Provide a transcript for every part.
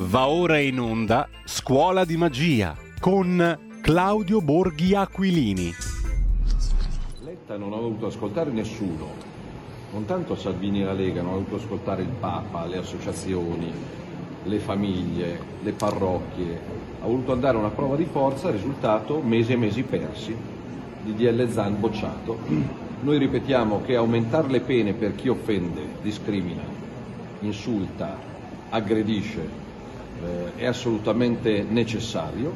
Va ora in onda Scuola di Magia con Claudio Borghi Aquilini. Letta non ha voluto ascoltare nessuno, non tanto Salvini e la Lega, non ha voluto ascoltare il Papa, le associazioni, le famiglie, le parrocchie, ha voluto andare a una prova di forza, risultato mesi e mesi persi, di DL Zan bocciato. Noi ripetiamo che aumentare le pene per chi offende, discrimina, insulta, aggredisce eh, è assolutamente necessario.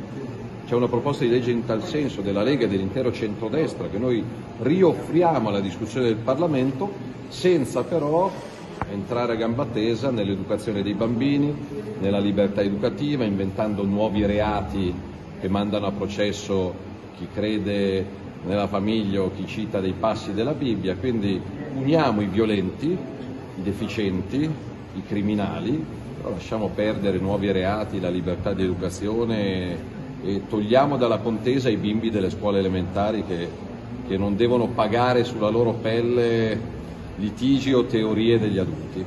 C'è una proposta di legge in tal senso della Lega e dell'intero centrodestra che noi rioffriamo alla discussione del Parlamento senza però entrare a gamba tesa nell'educazione dei bambini, nella libertà educativa, inventando nuovi reati che mandano a processo chi crede nella famiglia o chi cita dei passi della Bibbia. Quindi uniamo i violenti, i deficienti, i criminali, lasciamo perdere nuovi reati, la libertà di educazione e togliamo dalla contesa i bimbi delle scuole elementari che, che non devono pagare sulla loro pelle litigi o teorie degli adulti.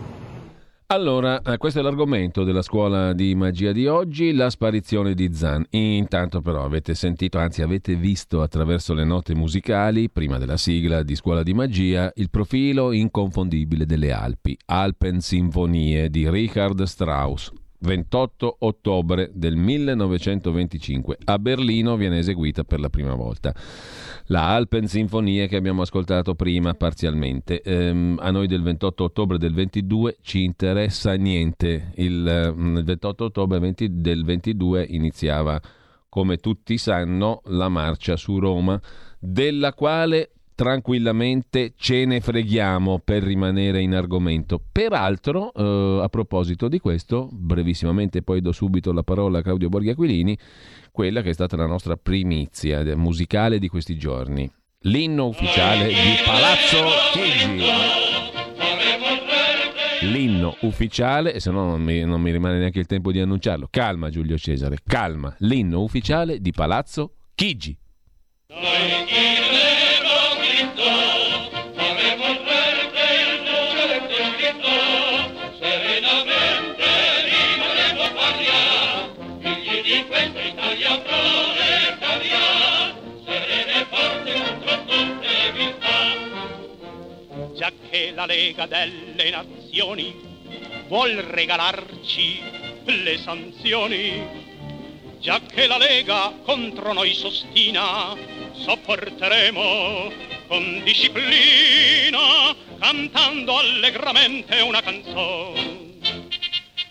Allora, eh, questo è l'argomento della scuola di magia di oggi, la sparizione di Zan. Intanto però avete sentito, anzi avete visto attraverso le note musicali, prima della sigla di scuola di magia, il profilo inconfondibile delle Alpi, Alpen Sinfonie di Richard Strauss, 28 ottobre del 1925. A Berlino viene eseguita per la prima volta. La Alpen Sinfonie che abbiamo ascoltato prima parzialmente. Ehm, a noi del 28 ottobre del 22 ci interessa niente. Il, il 28 ottobre 20, del 22 iniziava, come tutti sanno, la marcia su Roma, della quale tranquillamente ce ne freghiamo per rimanere in argomento. Peraltro, eh, a proposito di questo, brevissimamente poi do subito la parola a Claudio Borghi Aquilini, quella che è stata la nostra primizia musicale di questi giorni. L'inno ufficiale di Palazzo Chigi. L'inno ufficiale, se no non mi, non mi rimane neanche il tempo di annunciarlo. Calma Giulio Cesare, calma. L'inno ufficiale di Palazzo Chigi. Che la Lega delle Nazioni vuol regalarci le sanzioni. Già che la Lega contro noi sostina, sopporteremo con disciplina, cantando allegramente una canzone.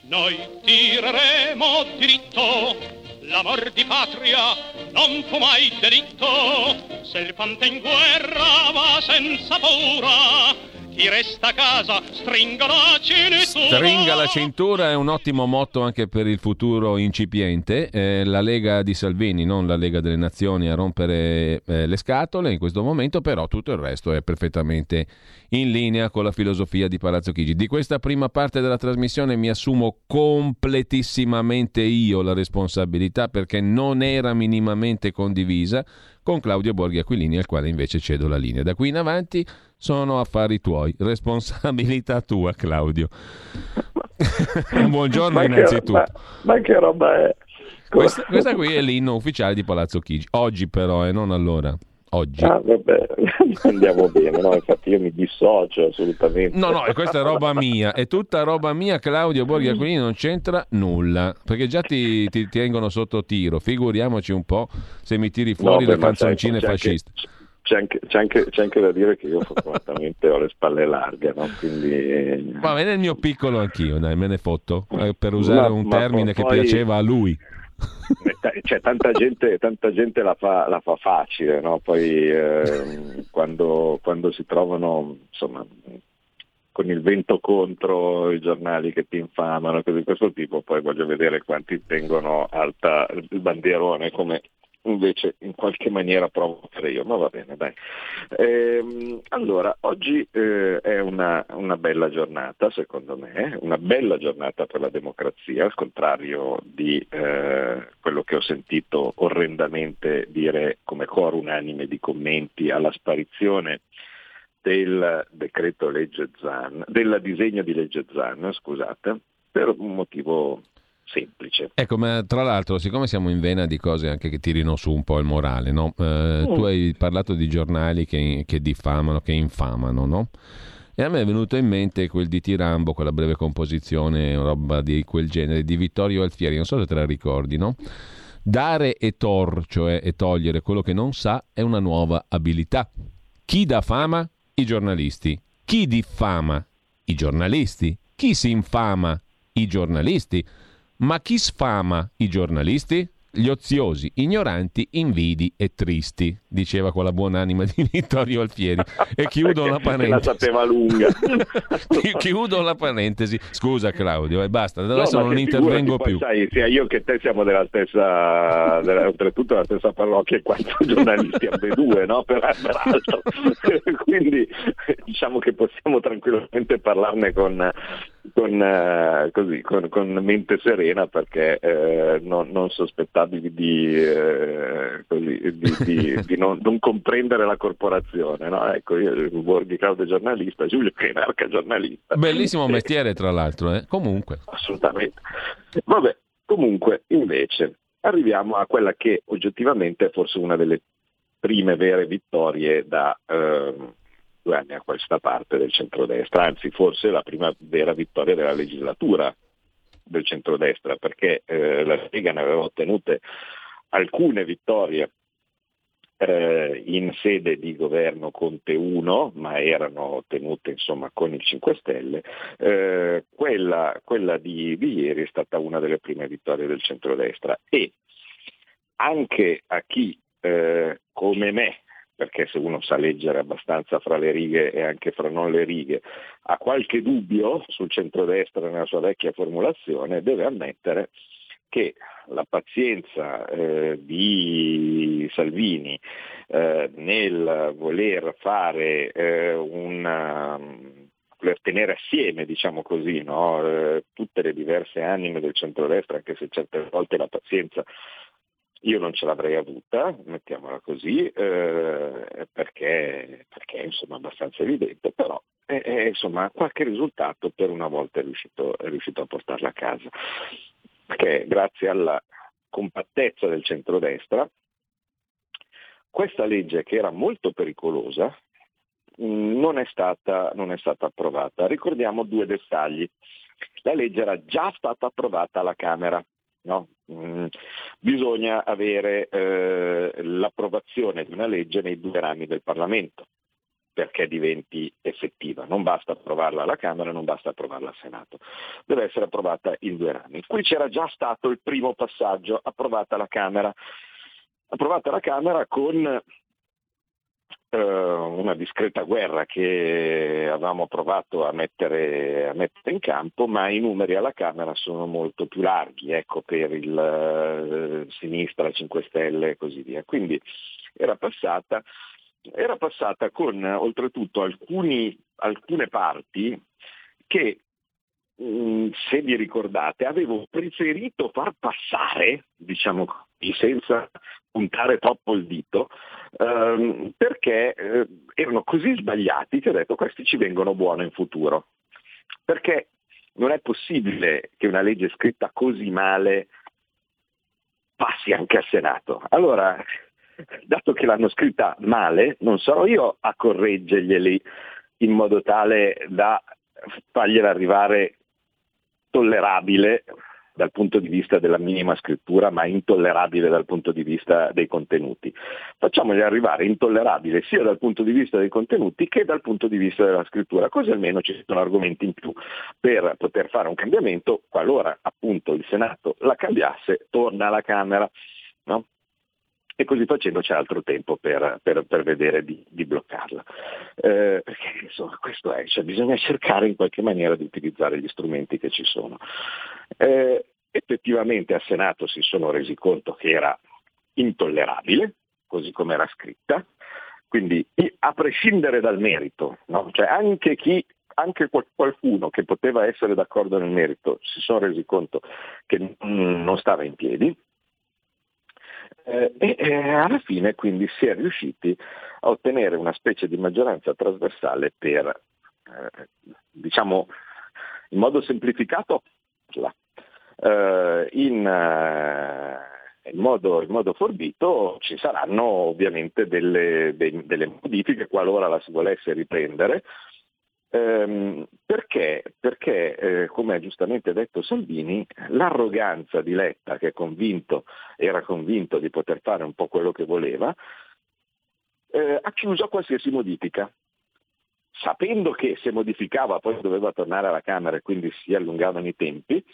Noi tireremo diritto, l'amor di patria non fu mai delitto, se il fante in guerra va senza paura, chi resta a casa stringa la cintura. Stringa la cintura è un ottimo motto anche per il futuro incipiente. Eh, la Lega di Salvini, non la Lega delle Nazioni, a rompere eh, le scatole in questo momento, però tutto il resto è perfettamente in linea con la filosofia di Palazzo Chigi. Di questa prima parte della trasmissione mi assumo completissimamente io la responsabilità perché non era minimamente condivisa con Claudio Borghi Aquilini, al quale invece cedo la linea. Da qui in avanti sono affari tuoi, responsabilità tua Claudio. Buongiorno ma innanzitutto. Che, ma, ma, che roba è? Questa, questa, qui è l'inno ufficiale di Palazzo Chigi, oggi però e eh, non allora. Oggi. Ah, vabbè, andiamo bene, no? infatti io mi dissocio assolutamente. No, no, questa è roba mia, è tutta roba mia, Claudio Borghi Aquilini non c'entra nulla, perché già ti, ti tengono sotto tiro, figuriamoci un po' se mi tiri fuori no, le canzoncine fasciste. Anche c'è anche, c'è, anche, c'è anche, da dire che io fortunatamente ho le spalle larghe, no? Quindi... Va bene il mio piccolo anch'io, dai, me ne fotto, eh, per usare ma, un termine poi... che piaceva a lui. Eh, cioè, tanta, gente, tanta gente la, fa, la fa facile, no? poi eh, quando, quando si trovano insomma, con il vento contro i giornali che ti infamano, cose di questo tipo, poi voglio vedere quanti tengono alta il bandierone come invece in qualche maniera provo a fare io, ma va bene, dai. Ehm, allora, oggi eh, è una, una, bella giornata, secondo me, una bella giornata per la democrazia, al contrario di eh, quello che ho sentito orrendamente dire come coro unanime di commenti alla sparizione del decreto legge Zan, del disegno di legge Zan, scusate, per un motivo semplice. Ecco, ma tra l'altro, siccome siamo in vena di cose anche che tirino su un po' il morale, no? eh, mm. tu hai parlato di giornali che, che diffamano, che infamano, no? E a me è venuto in mente quel di Tirambo, quella breve composizione, roba di quel genere, di Vittorio Alfieri, non so se te la ricordi, no? Dare e tor, cioè e togliere quello che non sa, è una nuova abilità. Chi dà fama? I giornalisti. Chi diffama? I giornalisti. Chi si infama? I giornalisti. Ma chi sfama i giornalisti? gli oziosi, ignoranti, invidi e tristi, diceva con la buonanima di Vittorio Alfieri. E chiudo la parentesi. La sapeva lunga. chiudo la parentesi. Scusa Claudio, e basta, adesso no, non intervengo più. Sai, sia io che te siamo della stessa, della, oltretutto della stessa parrocchia, quattro giornalisti ambedue, no? Per, peraltro. Quindi diciamo che possiamo tranquillamente parlarne con, con, eh, così, con, con mente serena perché eh, non, non sospettavo responsabili di, eh, così, di, di, di non, non, comprendere la corporazione. No? Ecco, io Borghi Claudio giornalista, Giulio Crenarca giornalista. Bellissimo mestiere tra l'altro, eh? comunque. Assolutamente. Vabbè, comunque invece arriviamo a quella che oggettivamente è forse una delle prime vere vittorie da... Eh, due anni a questa parte del centrodestra, anzi forse la prima vera vittoria della legislatura del centrodestra, perché eh, la Lega ne aveva ottenute alcune vittorie eh, in sede di governo Conte 1, ma erano ottenute insomma con il 5 Stelle, eh, quella, quella di, di ieri è stata una delle prime vittorie del centrodestra. E anche a chi eh, come me perché se uno sa leggere abbastanza fra le righe e anche fra non le righe, ha qualche dubbio sul centrodestra nella sua vecchia formulazione, deve ammettere che la pazienza eh, di Salvini eh, nel voler fare eh, una voler tenere assieme, diciamo così, no? Eh, tutte le diverse anime del centrodestra, anche se certe volte la pazienza io non ce l'avrei avuta, mettiamola così, eh, perché, perché è abbastanza evidente, però è, è, insomma, qualche risultato per una volta è riuscito, è riuscito a portarla a casa. Perché grazie alla compattezza del centrodestra, questa legge che era molto pericolosa mm, non è, stata, non è stata approvata. Ricordiamo due dettagli. La legge era già stata approvata alla Camera, No? Mm, bisogna avere eh, l'approvazione di una legge nei due rami del Parlamento perché diventi effettiva. Non basta approvarla alla Camera, non basta approvarla al Senato. Deve essere approvata in due rami. Qui c'era già stato il primo passaggio, approvata alla Camera. Approvata alla Camera con una discreta guerra che avevamo provato a mettere, a mettere, in campo, ma i numeri alla Camera sono molto più larghi, ecco, per il uh, sinistra, 5 Stelle e così via. Quindi era passata, era passata con oltretutto alcuni, alcune parti che se vi ricordate, avevo preferito far passare, diciamo così, senza puntare troppo il dito, ehm, perché eh, erano così sbagliati che ho detto questi ci vengono buono in futuro. Perché non è possibile che una legge scritta così male passi anche al Senato. Allora, dato che l'hanno scritta male, non sarò io a correggerglieli in modo tale da fargliela arrivare tollerabile dal punto di vista della minima scrittura, ma intollerabile dal punto di vista dei contenuti. Facciamogli arrivare intollerabile sia dal punto di vista dei contenuti che dal punto di vista della scrittura, così almeno ci sono argomenti in più per poter fare un cambiamento, qualora appunto il Senato la cambiasse, torna alla Camera. No? E così facendo c'è altro tempo per, per, per vedere di, di bloccarla. Eh, perché insomma questo è, cioè, bisogna cercare in qualche maniera di utilizzare gli strumenti che ci sono. Eh, effettivamente al Senato si sono resi conto che era intollerabile, così come era scritta, quindi a prescindere dal merito, no? cioè anche chi anche qualcuno che poteva essere d'accordo nel merito si sono resi conto che non stava in piedi eh, e eh, alla fine quindi si è riusciti a ottenere una specie di maggioranza trasversale per, eh, diciamo, in modo semplificato, eh, in, eh, in, modo, in, modo, forbito ci saranno ovviamente delle, de, delle modifiche qualora la si volesse riprendere. Ehm, perché, perché eh, come ha giustamente detto Salvini, l'arroganza di Letta, che convinto, era convinto di poter fare un po' quello che voleva, eh, ha chiuso qualsiasi modifica sapendo che se modificava poi doveva tornare alla Camera e quindi si allungavano i tempi,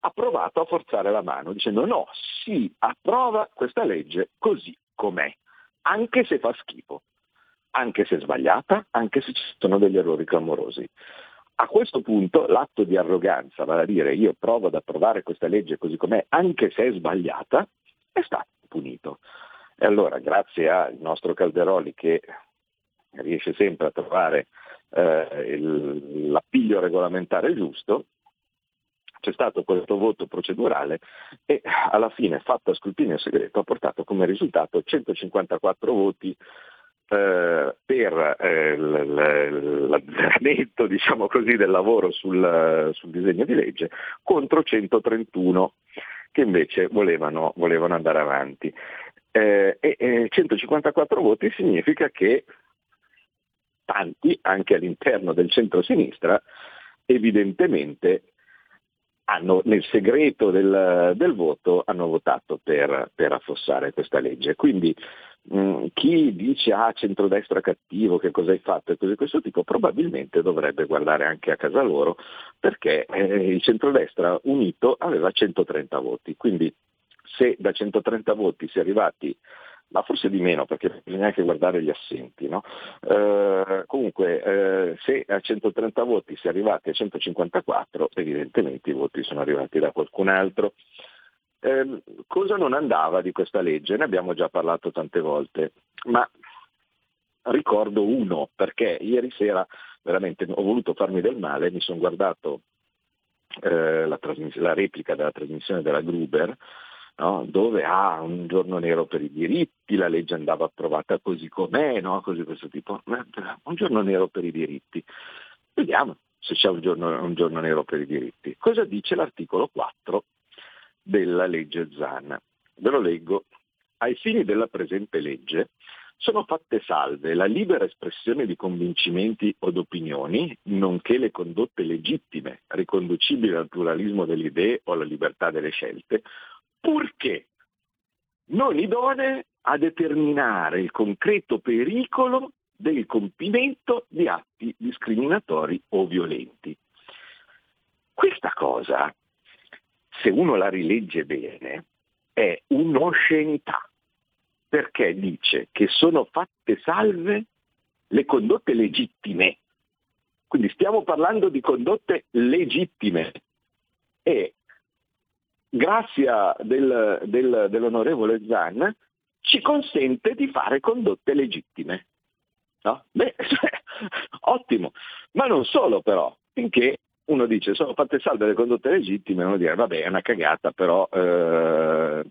ha provato a forzare la mano dicendo no, si approva questa legge così com'è, anche se fa schifo, anche se sbagliata, anche se ci sono degli errori clamorosi. A questo punto l'atto di arroganza, vale a dire io provo ad approvare questa legge così com'è, anche se è sbagliata, è stato punito. E allora, grazie al nostro Calderoli che riesce sempre a trovare eh, il, l'appiglio regolamentare giusto, c'è stato questo voto procedurale e alla fine, fatto a scrutinio segreto, ha portato come risultato 154 voti eh, per eh, l'azzeramento diciamo così, del lavoro sul, sul, disegno di legge contro 131 che invece volevano, volevano andare avanti. Eh, e 154 voti significa che tanti, anche all'interno del centro-sinistra, evidentemente hanno, nel segreto del, del, voto hanno votato per, per, affossare questa legge. Quindi mh, chi dice ah centrodestra cattivo, che cosa hai fatto e cose di questo tipo, probabilmente dovrebbe guardare anche a casa loro perché eh, il centrodestra unito aveva 130 voti. Quindi se da 130 voti si è arrivati ma forse di meno perché bisogna anche guardare gli assenti. No? Eh, comunque eh, se a 130 voti si è arrivati a 154 evidentemente i voti sono arrivati da qualcun altro. Eh, cosa non andava di questa legge? Ne abbiamo già parlato tante volte, ma ricordo uno perché ieri sera veramente ho voluto farmi del male, mi sono guardato eh, la, la replica della trasmissione della Gruber no? dove ah, un giorno nero per i diritti, la legge andava approvata così com'è, no? così questo tipo. Un giorno nero per i diritti. Vediamo se c'è un giorno, un giorno nero per i diritti. Cosa dice l'articolo 4 della legge Zan? Ve lo leggo. Ai fini della presente legge sono fatte salve la libera espressione di convincimenti o d'opinioni, nonché le condotte legittime riconducibili al pluralismo delle idee o alla libertà delle scelte, purché non idonee a determinare il concreto pericolo del compimento di atti discriminatori o violenti. Questa cosa, se uno la rilegge bene, è un'oscenità, perché dice che sono fatte salve le condotte legittime. Quindi stiamo parlando di condotte legittime e grazia del, del, dell'onorevole Zan, ci consente di fare condotte legittime. No? Beh, ottimo, ma non solo però, finché uno dice sono fatte salve le condotte legittime, uno dice vabbè è una cagata, però eh,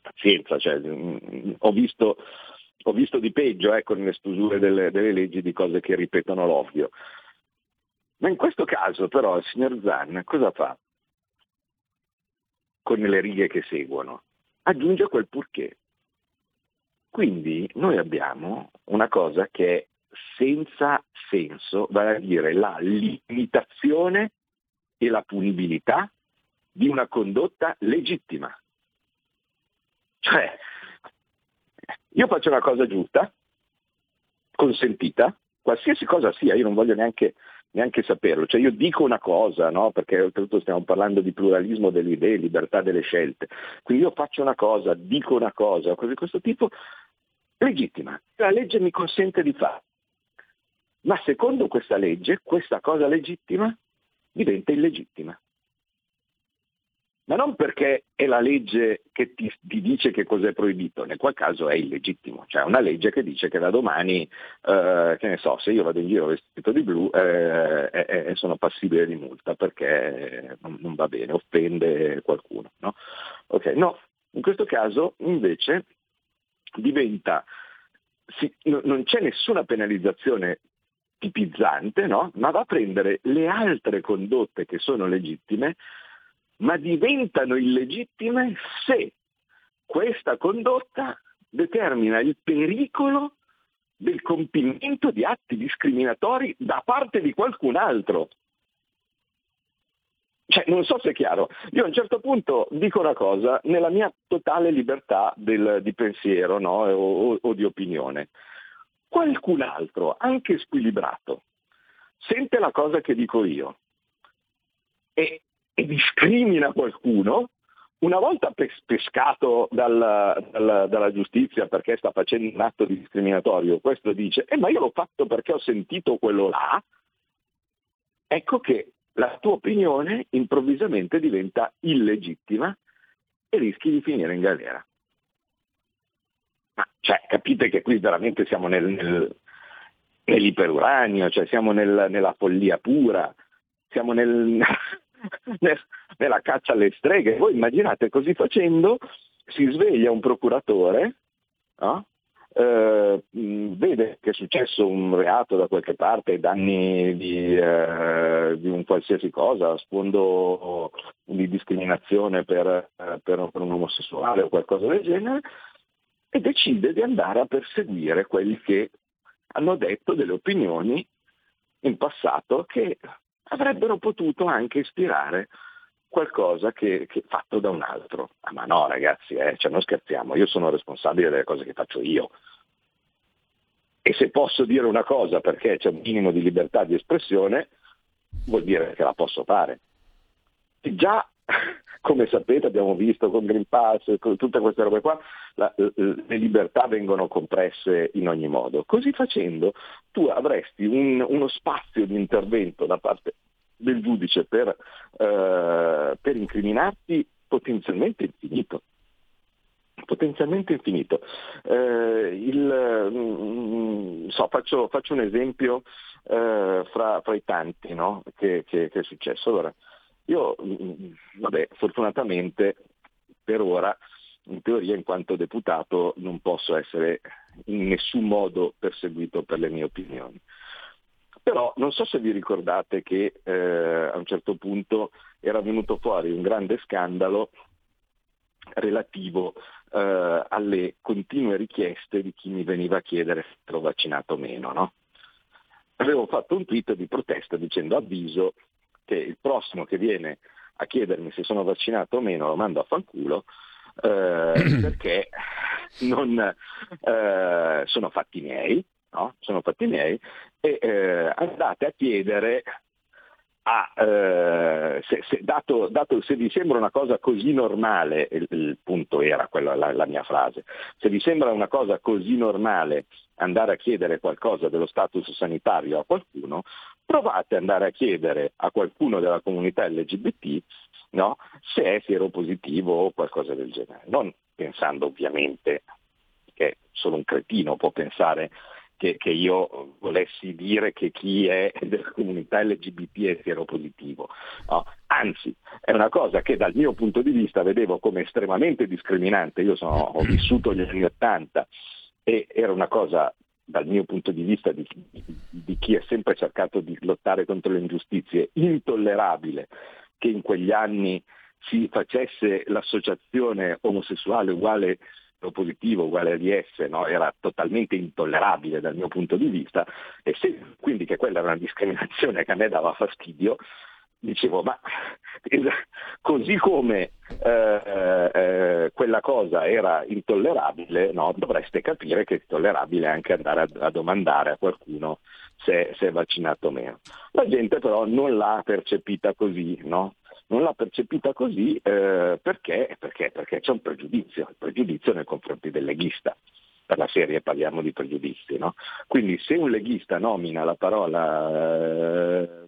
pazienza, cioè, mh, ho, visto, ho, visto, di peggio con le stusure delle, delle leggi di cose che ripetono l'ovvio. Ma in questo caso però il signor Zan cosa fa? Con le righe che seguono, aggiunge quel purché. Quindi noi abbiamo una cosa che è senza senso, vale a dire la limitazione e la punibilità di una condotta legittima. Cioè, io faccio una cosa giusta, consentita, qualsiasi cosa sia, io non voglio neanche neanche saperlo. Cioè io dico una cosa, no? perché oltretutto stiamo parlando di pluralismo delle idee, libertà delle scelte. Quindi io faccio una cosa, dico una cosa, cose di questo tipo, legittima. La legge mi consente di fare. Ma secondo questa legge, questa cosa legittima diventa illegittima ma non perché è la legge che ti, ti, dice che cos'è proibito, nel qual caso è illegittimo, cioè una legge che dice che da domani, eh, che ne so, se io vado in giro vestito di blu eh, eh, sono passibile di multa perché non, non va bene, offende qualcuno. No? Okay, no, in questo caso invece diventa, si, no, non c'è nessuna penalizzazione tipizzante, no? ma va a prendere le altre condotte che sono legittime ma diventano illegittime se questa condotta determina il pericolo del compimento di atti discriminatori da parte di qualcun altro. Cioè, non so se è chiaro. Io a un certo punto dico una cosa nella mia totale libertà del, di pensiero no? o, o di opinione. Qualcun altro, anche squilibrato, sente la cosa che dico io e, e discrimina qualcuno, una volta pescato dal, dal, dalla giustizia perché sta facendo un atto discriminatorio, questo dice, eh, ma io l'ho fatto perché ho sentito quello là, ecco che la tua opinione improvvisamente diventa illegittima e rischi di finire in galera. Ma cioè, capite che qui veramente siamo nel, nel, nell'iperuranio, cioè siamo nel, nella follia pura, siamo nel, nella caccia alle streghe. Voi immaginate così facendo si sveglia un procuratore, no? eh, vede che è successo un reato da qualche parte, danni di, eh, di un qualsiasi cosa, sfondo di discriminazione per, eh, per, per un omosessuale o qualcosa del genere, e decide di andare a perseguire quelli che hanno detto delle opinioni in passato che avrebbero potuto anche ispirare qualcosa che, che fatto da un altro. Ah, ma no ragazzi, eh, cioè non scherziamo, io sono responsabile delle cose che faccio io. E se posso dire una cosa perché c'è un minimo di libertà di espressione, vuol dire che la posso fare. Già, come sapete, abbiamo visto con Green Pass, con tutte queste robe qua, la, le libertà vengono compresse in ogni modo. Così facendo tu avresti un, uno spazio di intervento da parte del giudice per, eh, per incriminarti potenzialmente infinito potenzialmente infinito. Eh, il, mm, so, faccio, faccio, un esempio eh, fra, fra, i tanti no? che, che, che, è successo. Allora, io, mm, vabbè, fortunatamente per ora, in teoria, in quanto deputato, non posso essere in nessun modo perseguito per le mie opinioni. Però non so se vi ricordate che eh, a un certo punto era venuto fuori un grande scandalo relativo eh, alle continue richieste di chi mi veniva a chiedere se ero vaccinato o meno. No? Avevo fatto un tweet di protesta dicendo avviso che il prossimo che viene a chiedermi se sono vaccinato o meno lo mando a fanculo eh, perché non eh, sono fatti miei, no? sono fatti miei, e eh, andate a chiedere a, eh, se, se, dato, dato, se, vi sembra una cosa così normale, il, il punto era quella, la, la, mia frase, se vi sembra una cosa così normale andare a chiedere qualcosa dello status sanitario a qualcuno, provate ad andare a chiedere a qualcuno della comunità LGBT no, se è sieropositivo o qualcosa del genere, non pensando ovviamente che solo un cretino può pensare che, che, io volessi dire che chi è della comunità LGBT è sieropositivo. No? Anzi, è una cosa che dal mio punto di vista vedevo come estremamente discriminante. Io sono, ho vissuto gli anni Ottanta e era una cosa dal mio punto di vista di, di, di chi ha sempre cercato di lottare contro le ingiustizie, intollerabile che in quegli anni si facesse l'associazione omosessuale uguale positivo uguale a DS no? era totalmente intollerabile dal mio punto di vista e se quindi che quella era una discriminazione che a me dava fastidio, dicevo ma così come eh, eh, quella cosa era intollerabile, no? dovreste capire che è intollerabile anche andare a, a domandare a qualcuno se, se, è vaccinato o meno. La gente però non l'ha percepita così, no? non l'ha percepita così eh, perché? perché? perché c'è un pregiudizio, il pregiudizio nei confronti del leghista per la serie parliamo di pregiudizi. No? Quindi se un leghista nomina la parola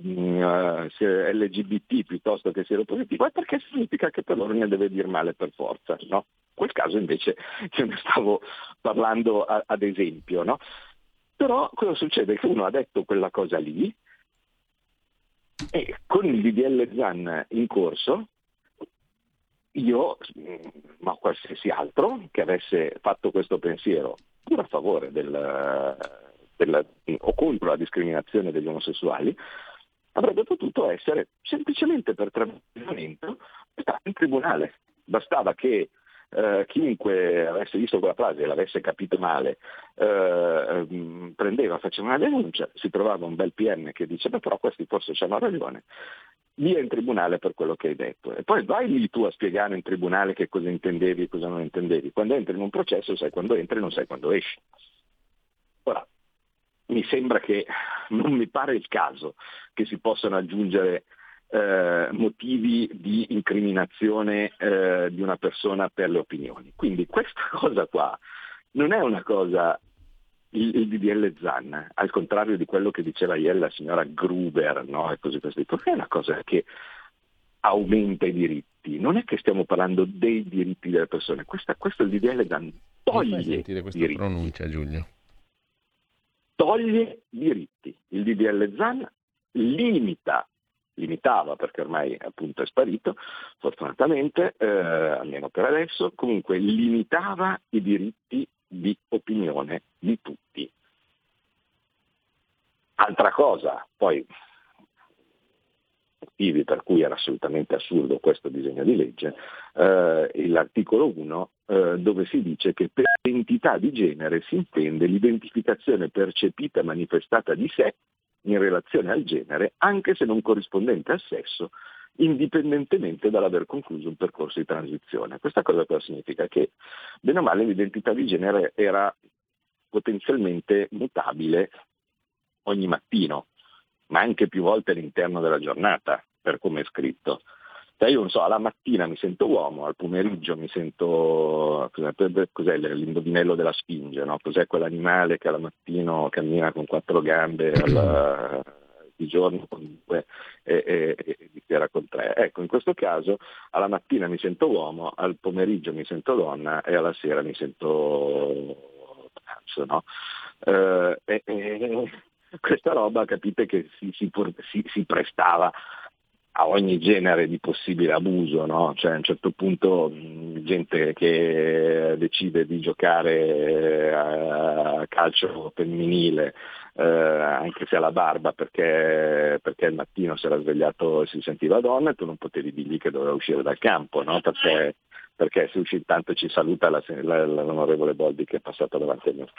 eh, LGBT piuttosto che seropositivo è perché significa che per loro ne deve dire male per forza. No? In quel caso invece io ne stavo parlando a, ad esempio. No? Però cosa succede? Che uno ha detto quella cosa lì, e con il DDL ZAN in corso, io, ma qualsiasi altro che avesse fatto questo pensiero, pur a favore del, del, o contro la discriminazione degli omosessuali, avrebbe potuto essere semplicemente per travestimento stava in tribunale. Bastava che eh, chiunque avesse visto quella frase e l'avesse capito male, eh, mm, prendeva, faceva una denuncia, si trovava un bel PM che dice, beh però questi forse hanno ragione, via in tribunale per quello che hai detto. E poi vai lì tu a spiegare in tribunale che cosa intendevi e cosa non intendevi. Quando entri in un processo sai quando entri e non sai quando esci. Ora, mi sembra che non mi pare il caso che si possano aggiungere eh, motivi di incriminazione eh, di una persona per le opinioni. Quindi questa cosa qua non è una cosa, il, il DDL Zan, al contrario di quello che diceva ieri la signora Gruber, no? così tipo, è una cosa che aumenta i diritti. Non è che stiamo parlando dei diritti delle persone, questa, questo è il DDL Zan toglie sentire questa diritti. pronuncia Giulio. Toglie diritti. Il DDL Zan limita limitava perché ormai appunto è sparito, fortunatamente, eh, almeno per adesso, comunque limitava i diritti di opinione di tutti. Altra cosa, poi motivi per cui era assolutamente assurdo questo disegno di legge, eh, l'articolo 1 eh, dove si dice che per identità di genere si intende l'identificazione percepita e manifestata di sé in relazione al genere, anche se non corrispondente al sesso, indipendentemente dall'aver concluso un percorso di transizione. Questa cosa cosa significa? Che bene o male l'identità di genere era potenzialmente mutabile ogni mattino, ma anche più volte all'interno della giornata, per come è scritto. Cioè io non so, alla mattina mi sento uomo, al pomeriggio mi sento, cos'è l'indovinello della sfinge, no? cos'è quell'animale che al mattino cammina con quattro gambe, al, di giorno comunque e, e, e di sera con tre. Ecco, in questo caso alla mattina mi sento uomo, al pomeriggio mi sento donna e alla sera mi sento trans, no? Eh, e, questa roba capite che si, si, si prestava a ogni genere di possibile abuso, no? cioè a un certo punto mh, gente che decide di giocare a calcio femminile, eh, anche se ha la barba perché, perché il mattino si era svegliato e si sentiva donna e tu non potevi dirgli che doveva uscire dal campo, no? perché, perché se uscì intanto ci saluta la, la, l'onorevole Boldi che è passato davanti a noi.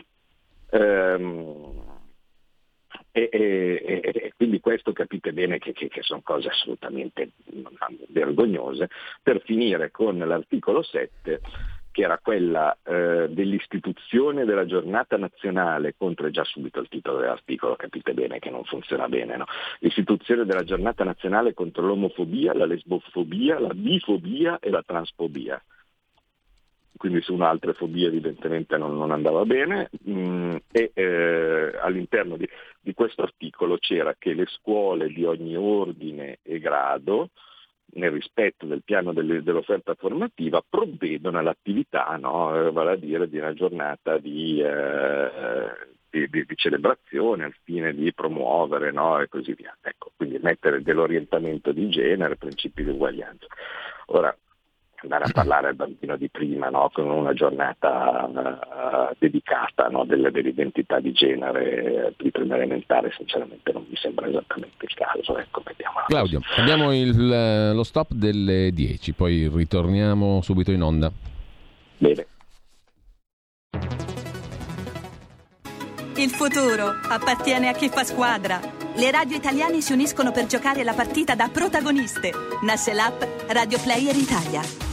Ehm, e, e, e, quindi questo capite bene che, che, che sono cose assolutamente vergognose, per finire con l'articolo 7 che era quella eh, dell'istituzione della giornata nazionale contro, è già subito il titolo dell'articolo, capite bene che non funziona bene, no? l'istituzione della giornata nazionale contro l'omofobia, la lesbofobia, la bifobia e la transfobia quindi su un'altra fobia evidentemente non, non andava bene mm, e eh, all'interno di, di questo articolo c'era che le scuole di ogni ordine e grado nel rispetto del piano delle, dell'offerta formativa provvedono all'attività, no? Eh, vale a dire di una giornata di, eh, di, di celebrazione al fine di promuovere no? e così via. Ecco, quindi mettere dell'orientamento di genere, principi di uguaglianza. Ora, andare a parlare al bambino di prima no? con una giornata uh, dedicata no? delle, dell'identità di genere di prima elementare sinceramente non mi sembra esattamente il caso ecco, Claudio abbiamo il, eh, lo stop delle 10 poi ritorniamo subito in onda. Bene. Il futuro appartiene a chi fa squadra. Le radio italiane si uniscono per giocare la partita da protagoniste. Nasce l'app Radio Player Italia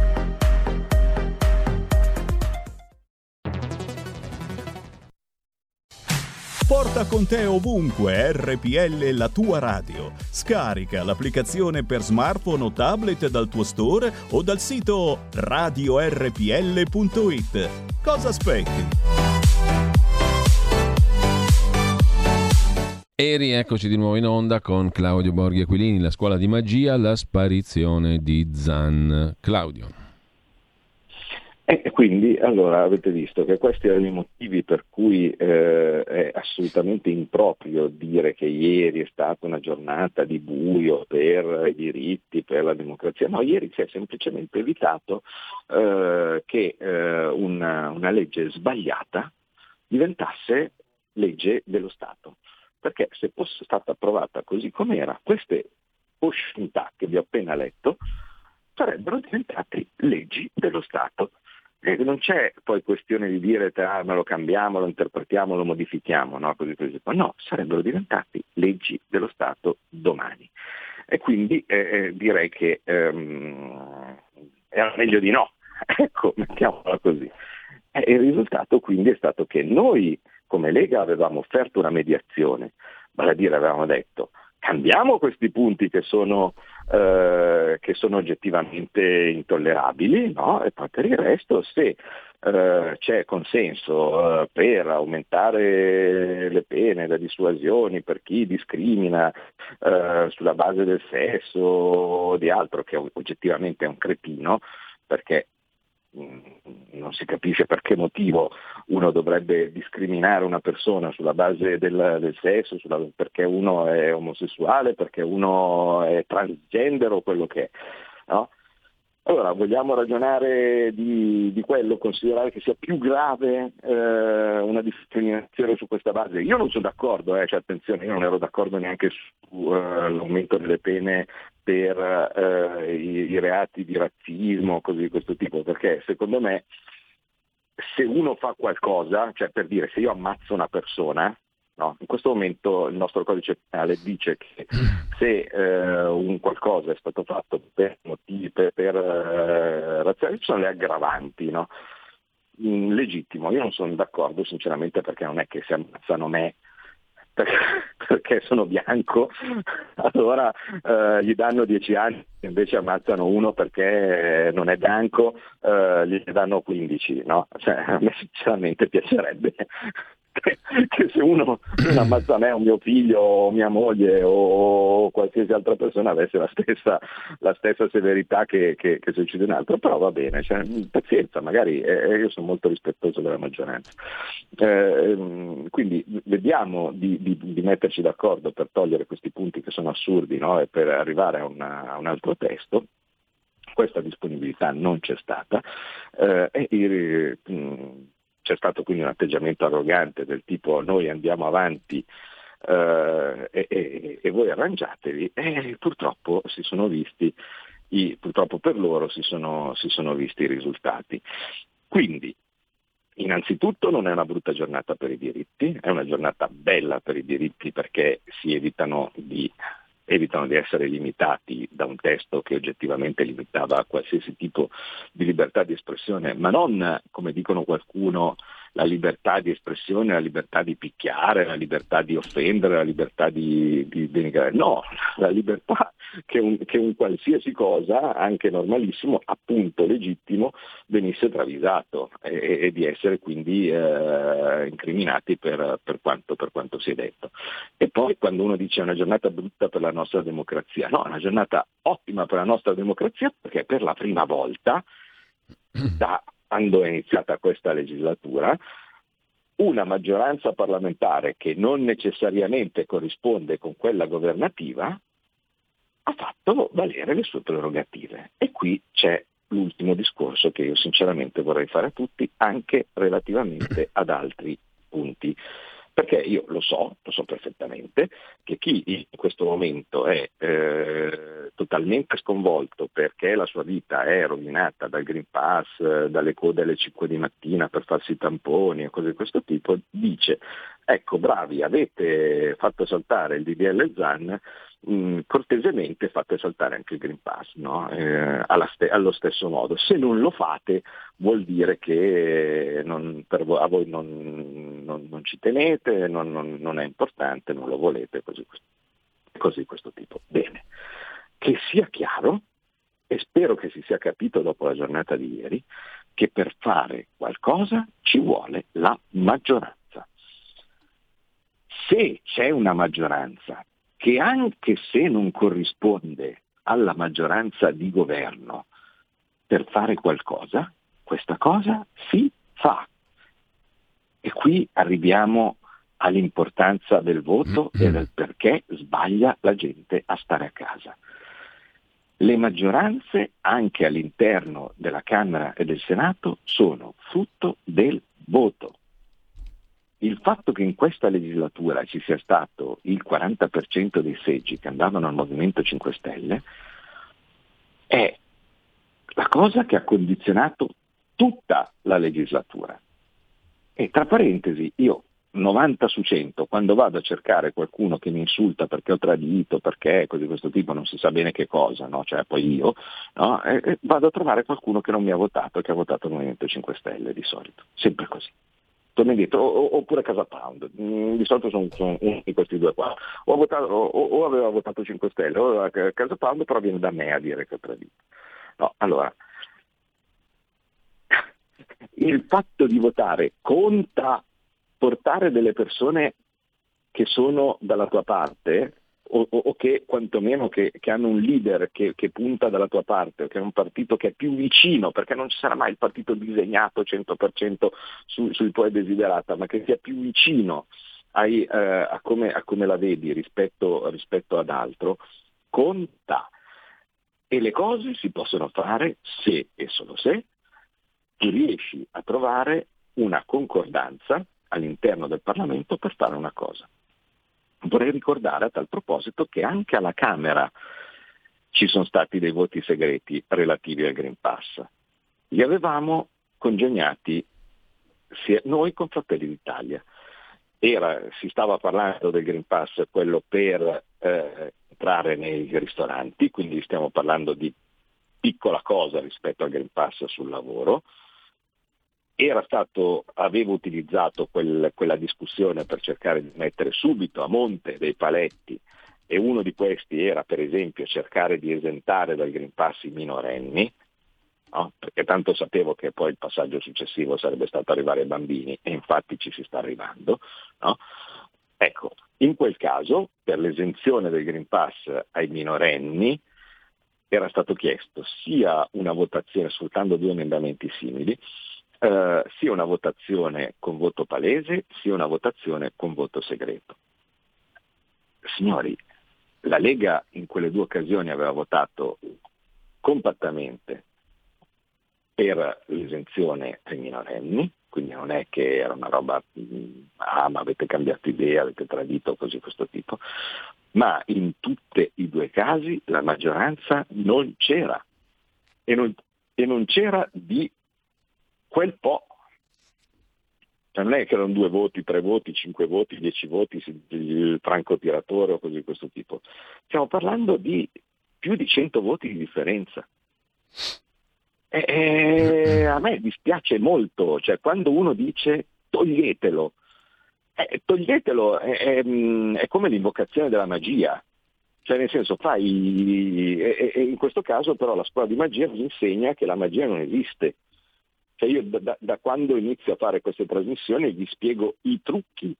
Porta con te ovunque RPL la tua radio. Scarica l'applicazione per smartphone o tablet dal tuo store o dal sito radiorpl.it. Cosa aspetti? E rieccoci di nuovo in onda con Claudio Borghi Aquilini, la scuola di magia, la sparizione di Zan. Claudio. E quindi allora avete visto che questi erano i motivi per cui eh, è assolutamente improprio dire che ieri è stata una giornata di buio per i diritti, per la democrazia. No, ieri si è semplicemente evitato eh, che eh, una, una legge sbagliata diventasse legge dello Stato. Perché se fosse stata approvata così com'era, queste oscenità che vi ho appena letto sarebbero diventate leggi dello Stato. E non c'è poi questione di dire ah, lo cambiamo, lo interpretiamo, lo modifichiamo, no? Così, così. no, sarebbero diventati leggi dello Stato domani. E quindi eh, eh direi che ehm, era meglio di no, ecco, mettiamola così. E il risultato quindi è stato che noi come Lega avevamo offerto una mediazione, vale a dire avevamo detto cambiamo questi punti che sono, eh, che sono oggettivamente intollerabili no? e poi per il resto se eh, c'è consenso eh, per aumentare le pene, le dissuasioni per chi discrimina eh, sulla base del sesso o di altro che oggettivamente è un cretino, perché non si capisce per che motivo uno dovrebbe discriminare una persona sulla base del, del sesso, sulla, perché uno è omosessuale, perché uno è transgender o quello che è. No? Allora, vogliamo ragionare di, di, quello, considerare che sia più grave eh, una discriminazione su questa base? Io non sono d'accordo, eh, cioè, attenzione, io non ero d'accordo neanche sull'aumento eh, delle pene per eh, i, i, reati di razzismo, cose di questo tipo, perché secondo me se uno fa qualcosa, cioè per dire se io ammazzo una persona, No? In questo momento il nostro codice penale dice che se eh, un qualcosa è stato fatto per motivi, per, per eh, razziali, sono le aggravanti. No? Mm, legittimo, io non sono d'accordo sinceramente perché non è che se ammazzano me perché, perché sono bianco, allora eh, gli danno 10 anni, invece ammazzano uno perché non è bianco, eh, gli danno 15. No? Cioè, a me sinceramente piacerebbe che, se uno ammazza me o mio figlio o mia moglie o qualsiasi altra persona avesse la stessa, la stessa severità che, che, che, se uccide un altro, però va bene, cioè, pazienza, magari eh, io sono molto rispettoso della maggioranza. Eh, quindi vediamo di, di, di, metterci d'accordo per togliere questi punti che sono assurdi no? e per arrivare a, una, a un altro testo questa disponibilità non c'è stata eh, e mh, c'è stato quindi un atteggiamento arrogante del tipo noi andiamo avanti eh, e, e, e, voi arrangiatevi e purtroppo si sono visti, i, purtroppo per loro si sono, si sono visti i risultati. Quindi Innanzitutto non è una brutta giornata per i diritti, è una giornata bella per i diritti perché si evitano di evitano di essere limitati da un testo che oggettivamente limitava qualsiasi tipo di libertà di espressione, ma non, come dicono qualcuno, la libertà di espressione, la libertà di picchiare, la libertà di offendere, la libertà di, di denigrare. No, la libertà che un, che un, qualsiasi cosa, anche normalissimo, appunto legittimo, venisse travisato e, e di essere quindi eh, incriminati per, per, quanto, per, quanto, si è detto. E poi quando uno dice è una giornata brutta per la nostra democrazia, no, è una giornata ottima per la nostra democrazia perché per la prima volta da quando è iniziata questa legislatura, una maggioranza parlamentare che non necessariamente corrisponde con quella governativa ha fatto valere le sue prerogative. E qui c'è l'ultimo discorso che io sinceramente vorrei fare a tutti, anche relativamente ad altri punti. Perché io lo so, lo so perfettamente, che chi in questo momento è eh, totalmente sconvolto perché la sua vita è rovinata dal Green Pass, dalle code alle 5 di mattina per farsi i tamponi e cose di questo tipo, dice ecco bravi, avete fatto saltare il DDL ZAN, mm, cortesemente fate saltare anche il Green Pass no? eh, ste- allo stesso modo. Se non lo fate vuol dire che non, vo- a voi non, non, non ci tenete, non, è importante, non lo volete, così, così questo tipo. Bene, che sia chiaro, e spero che si sia capito dopo la giornata di ieri, che per fare qualcosa ci vuole la maggioranza. Se c'è una maggioranza che anche se non corrisponde alla maggioranza di governo per fare qualcosa, questa cosa si fa. E qui arriviamo all'importanza del voto e del perché sbaglia la gente a stare a casa. Le maggioranze anche all'interno della Camera e del Senato sono frutto del voto. Il fatto che in questa legislatura ci sia stato il 40% dei seggi che andavano al Movimento 5 Stelle è la cosa che ha condizionato tutta la legislatura. E tra parentesi, io 90 su 100, quando vado a cercare qualcuno che mi insulta perché ho tradito, perché così di questo tipo non si sa bene che cosa, no? cioè poi io, no? e, e vado a trovare qualcuno che non mi ha votato e che ha votato il Movimento 5 Stelle di solito, sempre così. Torno indietro, oppure Casa Pound, mm, di solito sono, sono di questi due qua, o, votato, o, o, aveva votato 5 Stelle o Casa Pound, però viene da me a dire che ho tradito. No, allora, il fatto di votare conta portare delle persone che sono dalla tua parte o, o, o che quantomeno che, che, hanno un leader che, che, punta dalla tua parte, o che è un partito che è più vicino, perché non ci sarà mai il partito disegnato 100% su, sui tuoi desiderata, ma che sia più vicino ai, eh, a, come, a, come, la vedi rispetto, rispetto ad altro, conta. E le cose si possono fare se e solo se tu riesci a trovare una concordanza all'interno del Parlamento per fare una cosa. Vorrei ricordare a tal proposito che anche alla Camera ci sono stati dei voti segreti relativi al Green Pass. Li avevamo congegnati noi con Fratelli d'Italia. Era, si stava parlando del Green Pass, quello per eh, entrare nei ristoranti, quindi stiamo parlando di piccola cosa rispetto al Green Pass sul lavoro, stato, avevo utilizzato quel, quella discussione per cercare di mettere subito a monte dei paletti e uno di questi era per esempio cercare di esentare dal Green Pass i minorenni, no? perché tanto sapevo che poi il passaggio successivo sarebbe stato arrivare ai bambini e infatti ci si sta arrivando. No? Ecco, in quel caso per l'esenzione del Green Pass ai minorenni era stato chiesto sia una votazione, sfruttando due emendamenti simili, eh, sia una votazione con voto palese sia una votazione con voto segreto. Signori, la Lega in quelle due occasioni aveva votato compattamente per l'esenzione ai minorenni, quindi non è che era una roba, ah ma avete cambiato idea, avete tradito, così questo tipo, ma in tutti i due casi la maggioranza non c'era e non, e non c'era di quel po'. Cioè non è che erano due voti, tre voti, cinque voti, dieci voti, il francotiratore o così di questo tipo. Stiamo parlando di più di cento voti di differenza. E, e a me dispiace molto, cioè quando uno dice toglietelo, eh, toglietelo è, è, è, come l'invocazione della magia, cioè nel senso fai, e, e in questo caso però la scuola di magia mi insegna che la magia non esiste, cioè io da, da, quando inizio a fare queste trasmissioni vi spiego i trucchi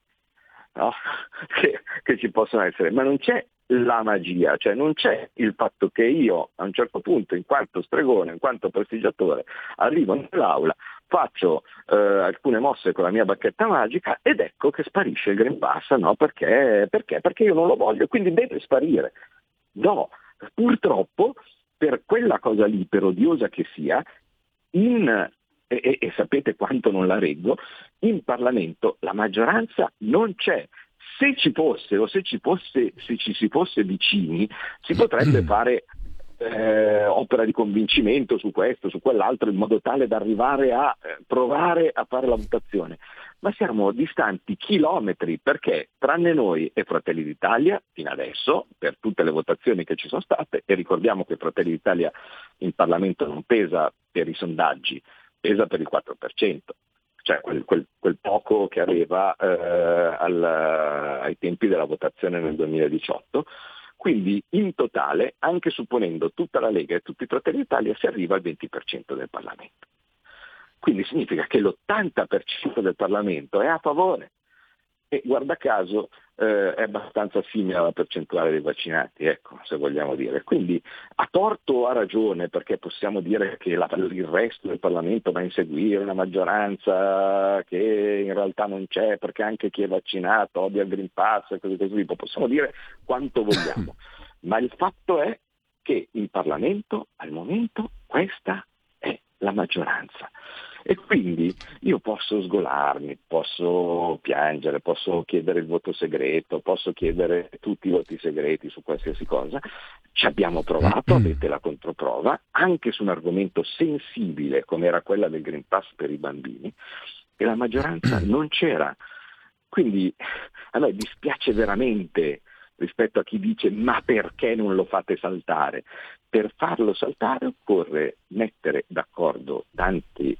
no? che, che ci possono essere, ma non c'è la magia, cioè non c'è il fatto che io a un certo punto, in quanto stregone, in quanto prestigiatore, arrivo nell'aula, faccio eh, alcune mosse con la mia bacchetta magica ed ecco che sparisce il Green Pass, no? Perché? Perché? Perché io non lo voglio, quindi deve sparire. No, purtroppo per quella cosa lì, per odiosa che sia, in e, e, sapete quanto non la reggo, in Parlamento la maggioranza non c'è. Se ci fosse o se ci, fosse, se ci si fosse vicini, si potrebbe mm. fare eh, opera di convincimento su questo, su quell'altro, in modo tale da arrivare a eh, provare a fare la votazione. Ma siamo distanti chilometri perché tranne noi e Fratelli d'Italia, fino adesso, per tutte le votazioni che ci sono state, e ricordiamo che Fratelli d'Italia in Parlamento non pesa per i sondaggi, pesa per il 4%, cioè quel, quel, quel poco che aveva eh, al, ai tempi della votazione nel 2018. Quindi in totale, anche supponendo tutta la Lega e tutti i Fratelli d'Italia, si arriva al 20% del Parlamento. Quindi significa che l'80% del Parlamento è a favore. E guarda caso eh, è abbastanza simile alla percentuale dei vaccinati, ecco, se vogliamo dire. Quindi ha torto o ha ragione, perché possiamo dire che la, il resto del Parlamento va a inseguire una maggioranza che in realtà non c'è, perché anche chi è vaccinato odia il Green Pass e così così, possiamo dire quanto vogliamo. Ma il fatto è che in Parlamento al momento questa è la maggioranza. E quindi io posso sgolarmi, posso piangere, posso chiedere il voto segreto, posso chiedere tutti i voti segreti su qualsiasi cosa. Ci abbiamo provato, avete la controprova, anche su un argomento sensibile come era quella del Green Pass per i bambini, e la maggioranza non c'era. Quindi a me dispiace veramente rispetto a chi dice ma perché non lo fate saltare? Per farlo saltare occorre mettere d'accordo tanti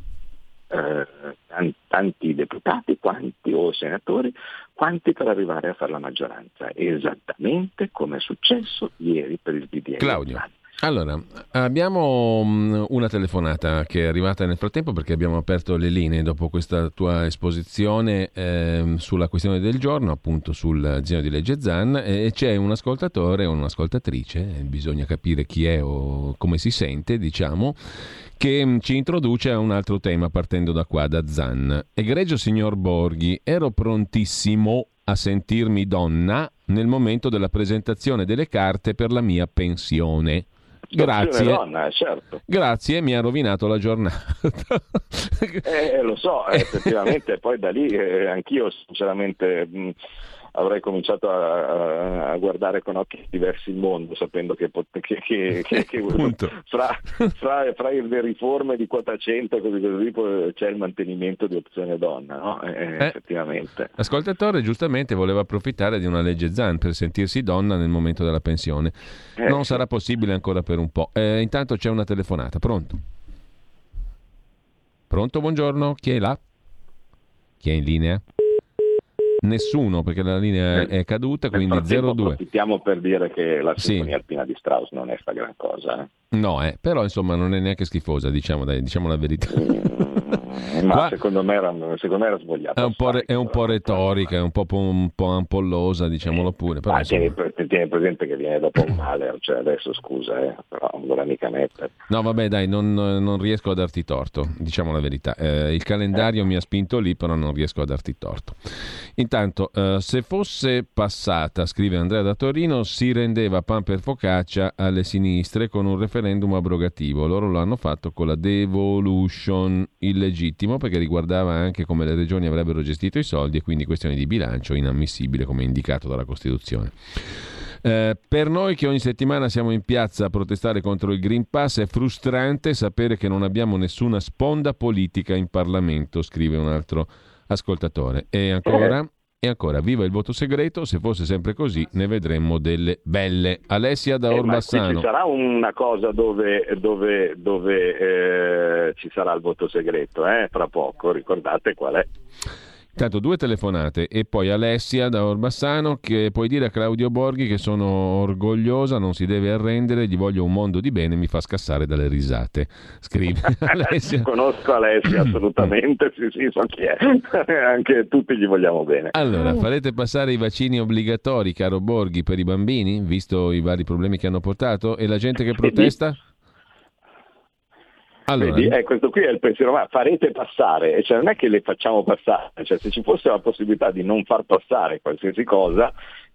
eh, tanti deputati quanti, o senatori, quanti per arrivare a fare la maggioranza, esattamente come è successo ieri per il DDL. Claudio. Allora, abbiamo mm, una telefonata che è arrivata nel frattempo perché abbiamo aperto le linee dopo questa tua esposizione eh, sulla questione del giorno, appunto sul disegno di legge Zan, e c'è un ascoltatore o un'ascoltatrice, bisogna capire chi è o come si sente, diciamo, che mm, ci introduce a un altro tema partendo da qua, da Zan. Egregio signor Borghi, ero prontissimo a sentirmi donna nel momento della presentazione delle carte per la mia pensione. Grazie. Donna, certo. Grazie, mi ha rovinato la giornata. eh, lo so, effettivamente, poi da lì eh, anch'io sinceramente mh, avrei cominciato a, a, guardare con occhi diversi il mondo, sapendo che, che, che, che fra, fra, fra, le riforme di quota 100 e così così c'è il mantenimento di opzione donna, no? eh, eh, effettivamente. L'ascoltatore giustamente voleva approfittare di una legge ZAN per sentirsi donna nel momento della pensione. Eh, non sarà possibile ancora per un po'. Eh, intanto c'è una telefonata, pronto? Pronto, buongiorno, chi è là? Chi è in linea? Nessuno, perché la linea è caduta, quindi 02. Approfittiamo per dire che la sinfonia sì. alpina di Strauss non è sta gran cosa. Eh? No, eh, però insomma non è neanche schifosa, diciamo, dai, diciamo la verità. Mm, ma secondo me, era, secondo me era sbagliata. È un, po', re, è un po' retorica, è un po', un po' ampollosa, diciamolo pure. Però, ah, tieni, tieni, presente che viene dopo un male, cioè adesso scusa, eh, però non vorrei mica mettere. No, vabbè, dai, non, non, riesco a darti torto, diciamo la verità. Eh, il calendario eh. mi ha spinto lì, però non riesco a darti torto. Intanto, eh, se fosse passata, scrive Andrea da Torino, si rendeva pan per focaccia alle sinistre con un referendum abrogativo. Loro lo hanno fatto con la devolution illegittimo perché riguardava anche come le regioni avrebbero gestito i soldi e quindi questioni di bilancio inammissibile come indicato dalla Costituzione. Eh, per noi che ogni settimana siamo in piazza a protestare contro il Green Pass è frustrante sapere che non abbiamo nessuna sponda politica in Parlamento, scrive un altro ascoltatore. E ancora, e ancora, viva il voto segreto, se fosse sempre così ne vedremmo delle belle. Alessia da Orbassano. Eh, ci sarà una cosa dove, dove, dove eh, ci sarà il voto segreto, eh, fra poco, ricordate qual è. Intanto due telefonate e poi Alessia da Orbassano che puoi dire a Claudio Borghi che sono orgogliosa, non si deve arrendere, gli voglio un mondo di bene, mi fa scassare dalle risate. Scrivi Alessia. Conosco Alessia assolutamente, sì sì, so chi è. Anche tutti gli vogliamo bene. Allora, farete passare i vaccini obbligatori, caro Borghi, per i bambini, visto i vari problemi che hanno portato? E la gente che protesta? Allora. Vedi, eh, questo qui è il pensiero, ma farete passare, cioè non è che le facciamo passare, cioè, se ci fosse la possibilità di non far passare qualsiasi cosa,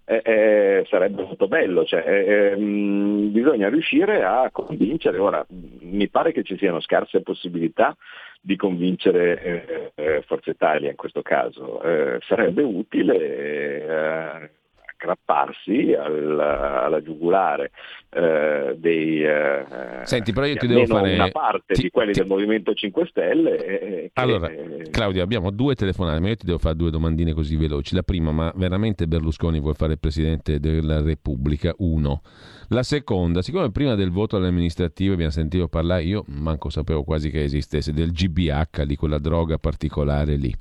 eh, eh, sarebbe molto bello, cioè, eh, ehm, bisogna riuscire a convincere, ora mi pare che ci siano scarse possibilità di convincere eh, eh, Forza Italia in questo caso, sarebbe utile aggrapparsi al, alla giugulare eh, dei eh, Senti, però io ti devo fare una parte ti, di quelli ti... del Movimento 5 Stelle. Eh, allora, Claudio, abbiamo due telefonate, ma io ti devo fare due domandine così veloci. La prima, ma veramente Berlusconi vuole fare il Presidente della Repubblica? Uno. La seconda, siccome prima del voto alle amministrative abbiamo sentito parlare, io manco sapevo quasi che esistesse, del GBH, di quella droga particolare lì.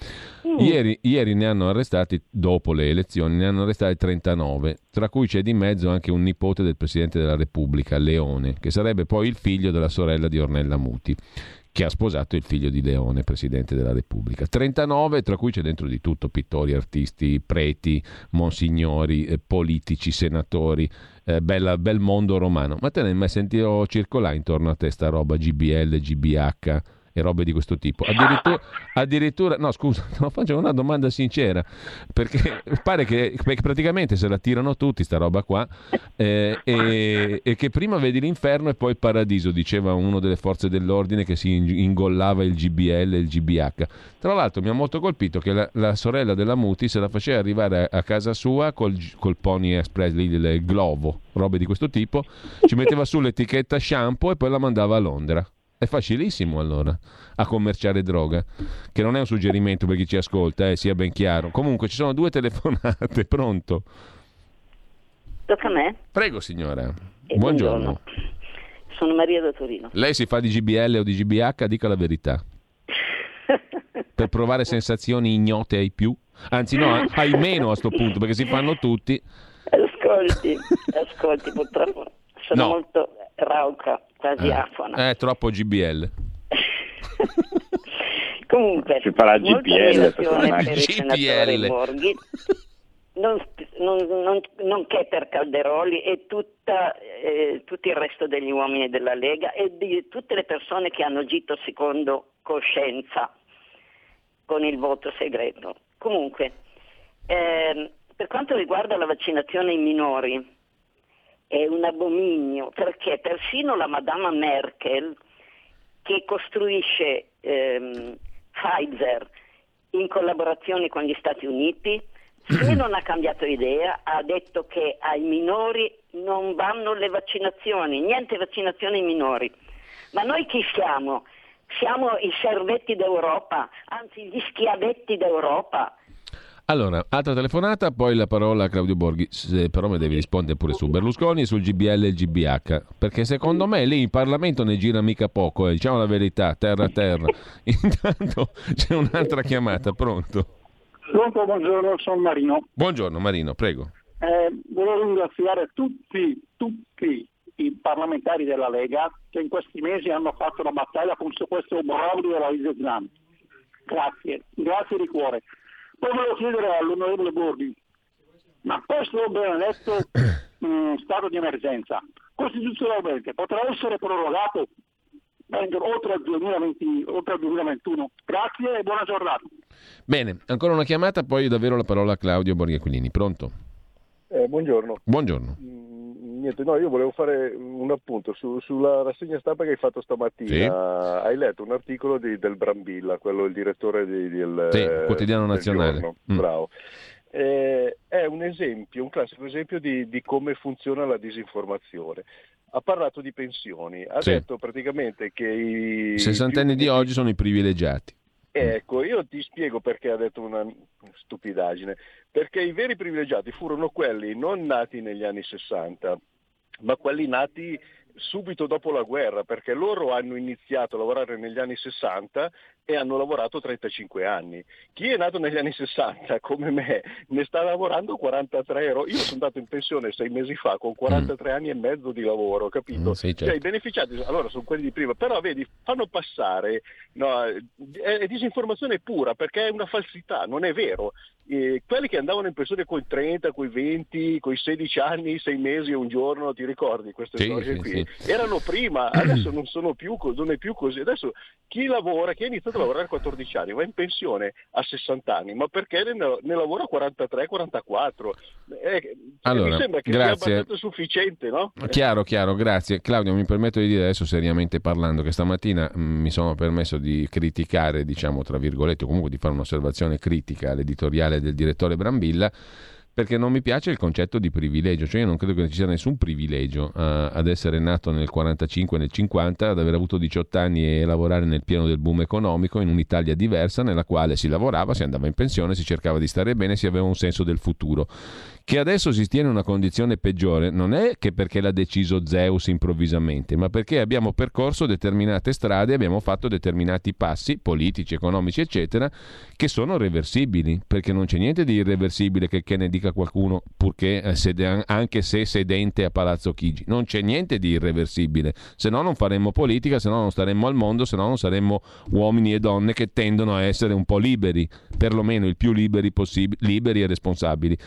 Mm. Ieri, ieri, ne hanno arrestati, dopo le elezioni, ne hanno arrestati 39, tra cui c'è di mezzo anche un nipote del Presidente della Repubblica, Leone, che sarebbe poi il figlio della sorella di Ornella Muti che ha sposato il figlio di Leone, presidente della Repubblica. 39, tra cui c'è dentro di tutto pittori, artisti, preti, monsignori, eh, politici, senatori, eh, bella, bel mondo romano. Ma te ne hai mai sentito circolare intorno a te sta roba GBL, GBH? E robe di questo tipo. Addirittura, addirittura no scusa, no, faccio una domanda sincera, perché pare che perché praticamente se la tirano tutti sta roba qua eh, e, e, che prima vedi l'inferno e poi il paradiso, diceva uno delle forze dell'ordine che si ingollava il GBL e il GBH. Tra l'altro mi ha molto colpito che la, la sorella della Muti se la faceva arrivare a, a casa sua col, col Pony Express, lì, il Glovo, robe di questo tipo, ci metteva su l'etichetta shampoo e poi la mandava a Londra. È facilissimo allora a commerciare droga, che non è un suggerimento per chi ci ascolta, eh, sia ben chiaro. Comunque ci sono due telefonate, pronto? Tocca a me? Prego signora. E buongiorno. buongiorno. Sono Maria da Torino. Lei si fa di GBL o di GBH? Dica la verità. per provare sensazioni ignote ai più? Anzi no, ai meno a sto punto, perché si fanno tutti. Ascolti, ascolti, purtroppo sono no. molto rauca, quasi eh. È troppo GBL. Comunque, si farà GPL per il senatore Borghi, non, non, non, nonché per Calderoli e tutta, eh, tutto il resto degli uomini della Lega e di tutte le persone che hanno agito secondo coscienza con il voto segreto. Comunque, eh, per quanto riguarda la vaccinazione ai minori, è un abominio perché persino la Madama Merkel, che costruisce ehm, Pfizer in collaborazione con gli Stati Uniti, se non ha cambiato idea, ha detto che ai minori non vanno le vaccinazioni, niente vaccinazioni ai minori. Ma noi chi siamo? Siamo i servetti d'Europa, anzi gli schiavetti d'Europa. Allora, altra telefonata, poi la parola a Claudio Borghi, se però mi devi rispondere pure su Berlusconi e sul GBL e il GBH, perché secondo me lì in Parlamento ne gira mica poco, eh. diciamo la verità, terra a terra. Intanto c'è un'altra chiamata, pronto? Pronto, buongiorno, sono Marino. Buongiorno Marino, prego. Eh, volevo ringraziare tutti, tutti i parlamentari della Lega che in questi mesi hanno fatto la battaglia contro questo obbrobrio della Lise Zan. Grazie, grazie di cuore. Poi volevo chiedere all'onorevole Borghi, ma questo benedetto mh, mm, stato di emergenza costituzionalmente potrà essere prorogato oltre al, 2020, oltre al 2021? Grazie e buona giornata. Bene, ancora una chiamata, poi davvero la parola a Claudio Borghi Aquilini. Pronto? Eh, buongiorno. Buongiorno. Mm niente, no, io volevo fare un appunto su, sulla rassegna stampa che hai fatto stamattina. Sì. Hai letto un articolo di, del Brambilla, quello il direttore di, del, sì, quotidiano nazionale. Mm. Bravo. Eh, è un esempio, un classico esempio di, di, come funziona la disinformazione. Ha parlato di pensioni, ha sì. detto praticamente che i sessantenni di oggi sono i privilegiati. Ecco, io ti spiego perché ha detto una stupidaggine, perché i veri privilegiati furono quelli non nati negli anni 60, ma quelli nati subito dopo la guerra, perché loro hanno iniziato a lavorare negli anni 60 e hanno lavorato 35 anni. Chi è nato negli anni 60 come me ne sta lavorando 43 euro. Io sono andato in pensione sei mesi fa con 43 mm. anni e mezzo di lavoro, capito? Mm, sì, certo. Cioè i beneficiati allora sono quelli di prima, però vedi, fanno passare, no, è, è, disinformazione pura perché è una falsità, non è vero. Eh, quelli che andavano in pensione con i 30, con i 20, con i 16 anni, 6 mesi e un giorno, ti ricordi queste sì, storie sì, qui? Erano prima, adesso non sono più, non è più così. Adesso chi lavora, chi ha iniziato a lavorare a 14 anni, va in pensione a 60 anni, ma perché ne, ne lavora a 43, 44? Eh, allora, mi sembra che grazie. sia abbastanza sufficiente, no? Chiaro, chiaro, grazie. Claudio, mi permetto di dire adesso seriamente parlando che stamattina mh, mm, mi sono permesso di criticare, diciamo, tra virgolette, o comunque di fare un'osservazione critica all'editoriale del direttore Brambilla perché non mi piace il concetto di privilegio, cioè io non credo che ci sia nessun privilegio uh, ad essere nato nel 45, nel 50, ad aver avuto 18 anni e lavorare nel pieno del boom economico in un'Italia diversa nella quale si lavorava, si andava in pensione, si cercava di stare bene, si aveva un senso del futuro. Che adesso si stia in una condizione peggiore non è che perché l'ha deciso Zeus improvvisamente, ma perché abbiamo percorso determinate strade, abbiamo fatto determinati passi politici, economici, eccetera, che sono reversibili, perché non c'è niente di irreversibile che, che ne dica qualcuno, purché eh, sede, anche se sedente a Palazzo Chigi. Non c'è niente di irreversibile, se no non faremmo politica, se no non staremmo al mondo, se no non saremmo uomini e donne che tendono a essere un po' liberi, perlomeno il più liberi possibili, liberi e responsabili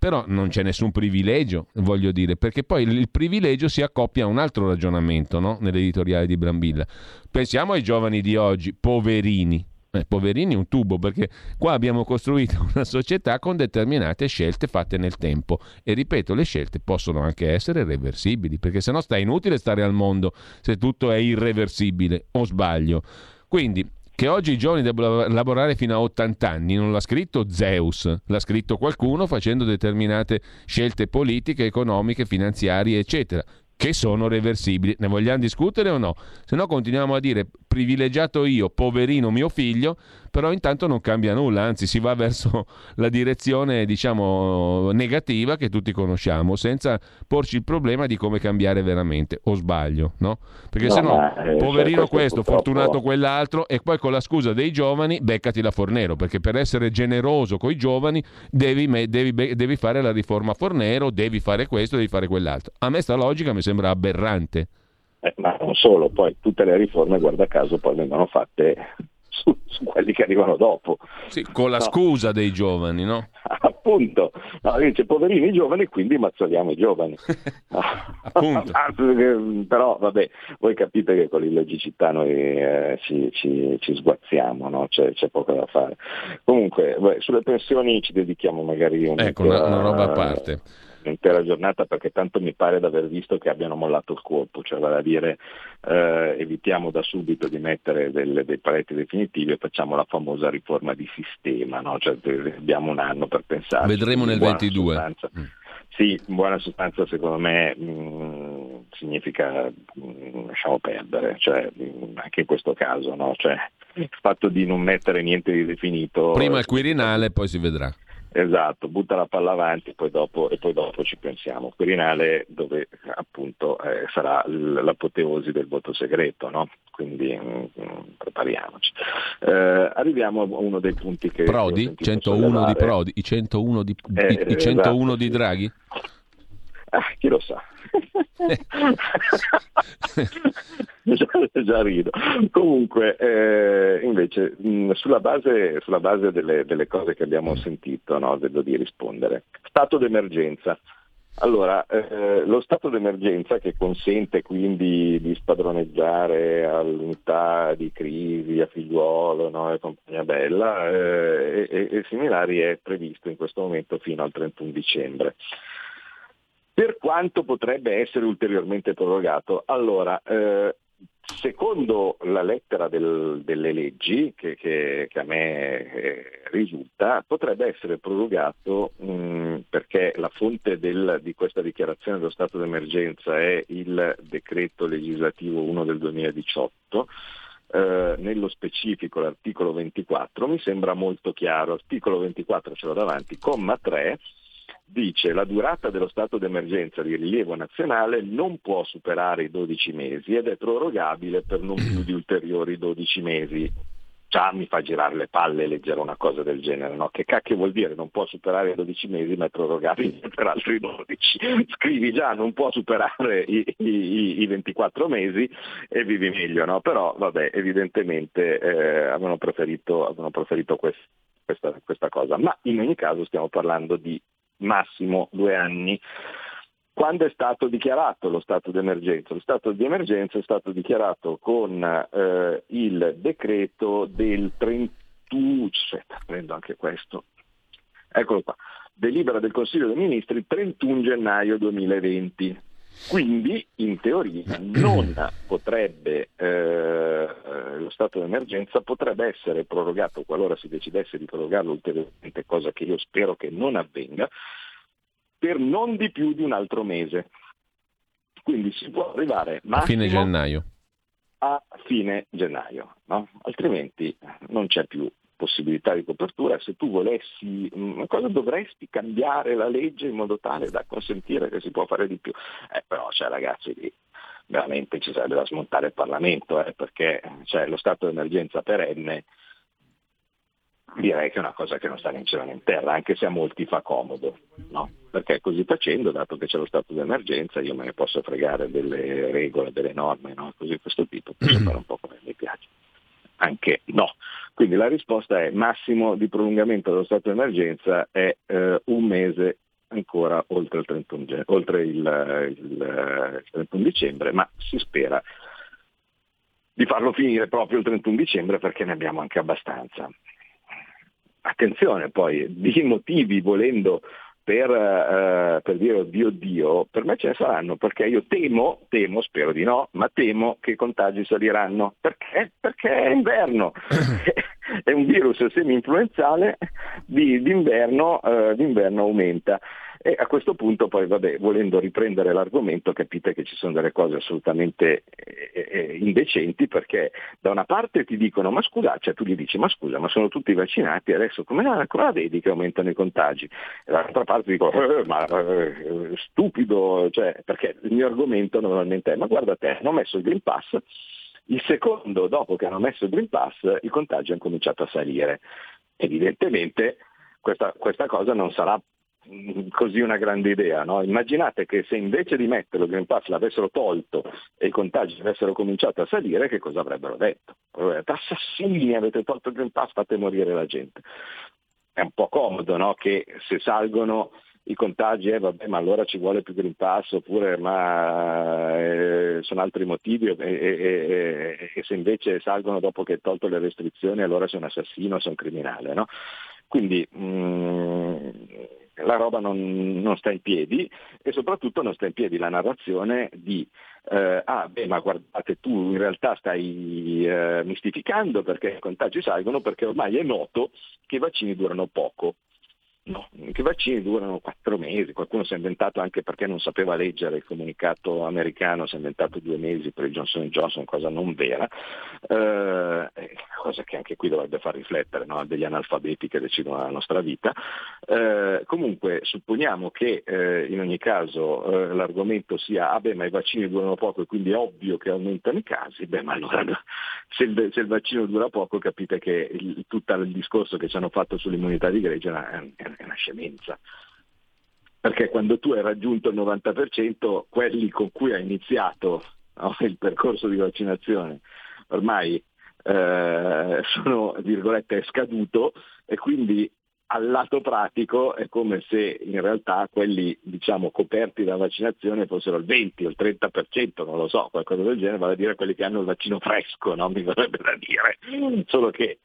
però non c'è nessun privilegio, voglio dire, perché poi il privilegio si accoppia a un altro ragionamento no? nell'editoriale di Brambilla. Pensiamo ai giovani di oggi, poverini. Eh, poverini un tubo, perché qua abbiamo costruito una società con determinate scelte fatte nel tempo e ripeto, le scelte possono anche essere reversibili, perché sennò sta inutile stare al mondo se tutto è irreversibile, o sbaglio. Quindi che oggi i giovani debbano lavorare fino a 80 anni, non l'ha scritto Zeus, l'ha scritto qualcuno facendo determinate scelte politiche, economiche, finanziarie, eccetera che sono reversibili. Ne vogliamo discutere o no? Se no continuiamo a dire privilegiato io, poverino mio figlio, però intanto non cambia nulla, anzi si va verso la direzione diciamo negativa che tutti conosciamo, senza porci il problema di come cambiare veramente, o sbaglio, no? Perché no, se no, eh, poverino questo, questo purtroppo... fortunato quell'altro, e poi con la scusa dei giovani, beccati la Fornero, perché per essere generoso con i giovani devi, devi, devi fare la riforma Fornero, devi fare questo, devi fare quell'altro. A me sta logica mi sembra aberrante. Eh, ma non solo, poi tutte le riforme, guarda caso, poi vengono fatte su, su quelli che arrivano dopo. Sì, con la no. scusa dei giovani, no? Appunto, no, dice poverini giovani, quindi mazzoliamo i giovani. Appunto. Però vabbè, voi capite che con l'illogicità noi eh, ci, ci, ci, sguazziamo, no? c'è, c'è, poco da fare. Comunque, beh, sulle pensioni ci dedichiamo magari un ecco, una, una roba a parte l'intera giornata perché tanto mi pare di aver visto che abbiano mollato il colpo, cioè vale a dire eh, evitiamo da subito di mettere delle, dei pareti definitivi e facciamo la famosa riforma di sistema, no? cioè, abbiamo un anno per pensare. Vedremo nel 22. Mm. Sì, in buona sostanza secondo me mh, mm, significa mh, mm, lasciamo perdere, cioè, mh, anche in questo caso, no? cioè, il fatto di non mettere niente di definito. Prima il Quirinale, poi si vedrà. Esatto, butta la palla avanti poi dopo, e poi dopo ci pensiamo. Quirinale dove appunto eh, sarà l'apoteosi del voto segreto, no? quindi mh, mm, prepariamoci. Eh, arriviamo a uno dei punti che... Prodi? 101 sollevare. di Prodi? I 101 di, eh, i 101 esatto, di Draghi? Ah, chi lo sa. già, già, rido. Comunque, eh, invece, mh, sulla base, sulla base delle, delle, cose che abbiamo sentito, no, vedo di rispondere. Stato d'emergenza. Allora, eh, lo stato d'emergenza che consente quindi di spadroneggiare all'unità di crisi, a figliuolo no, e compagnia bella eh, e, e similari è previsto in questo momento fino al 31 dicembre per quanto potrebbe essere ulteriormente prorogato. Allora, eh, secondo la lettera del, delle leggi, che, che, che a me eh, risulta, potrebbe essere prorogato mh, mm, perché la fonte del, di questa dichiarazione dello stato d'emergenza è il decreto legislativo 1 del 2018. Eh, nello specifico l'articolo 24 mi sembra molto chiaro, articolo 24 ce l'ho davanti, comma 3, dice la durata dello stato d'emergenza di rilievo nazionale non può superare i 12 mesi ed è prorogabile per non più di ulteriori 12 mesi. Già mi fa girare le palle leggere una cosa del genere, no? Che cacchio vuol dire? Non può superare i 12 mesi ma è prorogabile per altri 12. Scrivi già non può superare i, i, i 24 mesi e vivi meglio, no? Però vabbè, evidentemente eh, avevano preferito, avevano preferito quest, questa, questa cosa. Ma in ogni caso stiamo parlando di massimo due anni. Quando è stato dichiarato lo stato d'emergenza? Lo stato di emergenza è stato dichiarato con eh, il decreto del 31, aspetta, prendo anche questo, eccolo qua, delibera del Consiglio dei Ministri 31 gennaio 2020. Quindi in teoria non potrebbe, eh, lo stato d'emergenza potrebbe essere prorogato qualora si decidesse di prorogarlo ulteriormente, cosa che io spero che non avvenga, per non di più di un altro mese. Quindi si può arrivare a fine gennaio. A fine gennaio, no? altrimenti non c'è più possibilità di copertura, se tu volessi, mm, cosa dovresti cambiare la legge in modo tale da consentire che si può fare di più? Eh, però, cioè, ragazzi, lì veramente ci sarebbe da smontare il Parlamento, eh, perché cioè, lo stato di emergenza perenne direi che è una cosa che non sta né in cielo né in terra, anche se a molti fa comodo, no? perché così facendo, dato che c'è lo stato di emergenza, io me ne posso fregare delle regole, delle norme, no? così questo tipo, posso fare un po' come mi piace. Anche no. Quindi la risposta è massimo di prolungamento dello stato di emergenza è eh, un mese ancora oltre il 31, oltre il, il, il 31 dicembre, ma si spera di farlo finire proprio il 31 dicembre perché ne abbiamo anche abbastanza attenzione poi, di motivi volendo per, eh, per, dire oddio oddio, per me ce ne saranno, perché io temo, temo, spero di no, ma temo che i contagi saliranno. Perché? Perché è inverno. è un virus semi-influenzale, di, d'inverno, eh, d'inverno aumenta. E a questo punto poi, vabbè, volendo riprendere l'argomento, capite che ci sono delle cose assolutamente eh, eh, indecenti perché da una parte ti dicono ma scusa, cioè tu gli dici ma scusa, ma sono tutti vaccinati, adesso come la, come la vedi che aumentano i contagi? E dall'altra parte dico eh, ma eh, stupido, cioè, perché il mio argomento normalmente è ma guarda te, hanno messo il Green Pass, il secondo dopo che hanno messo il Green Pass i contagi hanno cominciato a salire. Evidentemente questa, questa cosa non sarà così una grande idea. No? Immaginate che se invece di metterlo il Green Pass l'avessero tolto e i contagi avessero cominciato a salire, che cosa avrebbero detto? Assassini, avete tolto il Green Pass, fate morire la gente. È un po' comodo no? che se salgono i contagi, eh, vabbè, ma allora ci vuole più Green Pass, oppure ma eh, sono altri motivi, e, e, e, e, se invece salgono dopo che hai tolto le restrizioni, allora sei un assassino, sei un criminale. No? Quindi mh, mm, la roba non, non, sta in piedi e soprattutto non sta in piedi la narrazione di eh, ah beh ma guardate tu in realtà stai eh, mistificando perché i contagi salgono perché ormai è noto che i vaccini durano poco. No, i vaccini durano quattro mesi, qualcuno si è inventato anche perché non sapeva leggere il comunicato americano, si è inventato due mesi per il Johnson Johnson, cosa non vera, eh, cosa che anche qui dovrebbe far riflettere no? degli analfabeti che decidono la nostra vita. Eh, comunque supponiamo che eh, in ogni caso eh, l'argomento sia ah beh ma i vaccini durano poco e quindi è ovvio che aumentano i casi, beh ma allora se il, se il vaccino dura poco capite che il, tutto il discorso che ci hanno fatto sull'immunità di gregge è è una scemenza. Perché quando tu hai raggiunto il 90%, quelli con cui hai iniziato no, il percorso di vaccinazione ormai eh, sono, virgolette, scaduto e quindi al lato pratico è come se in realtà quelli diciamo, coperti da vaccinazione fossero il 20 o il 30%, non lo so, qualcosa del genere, vale a dire quelli che hanno il vaccino fresco, no? mi vorrebbe da dire. Solo che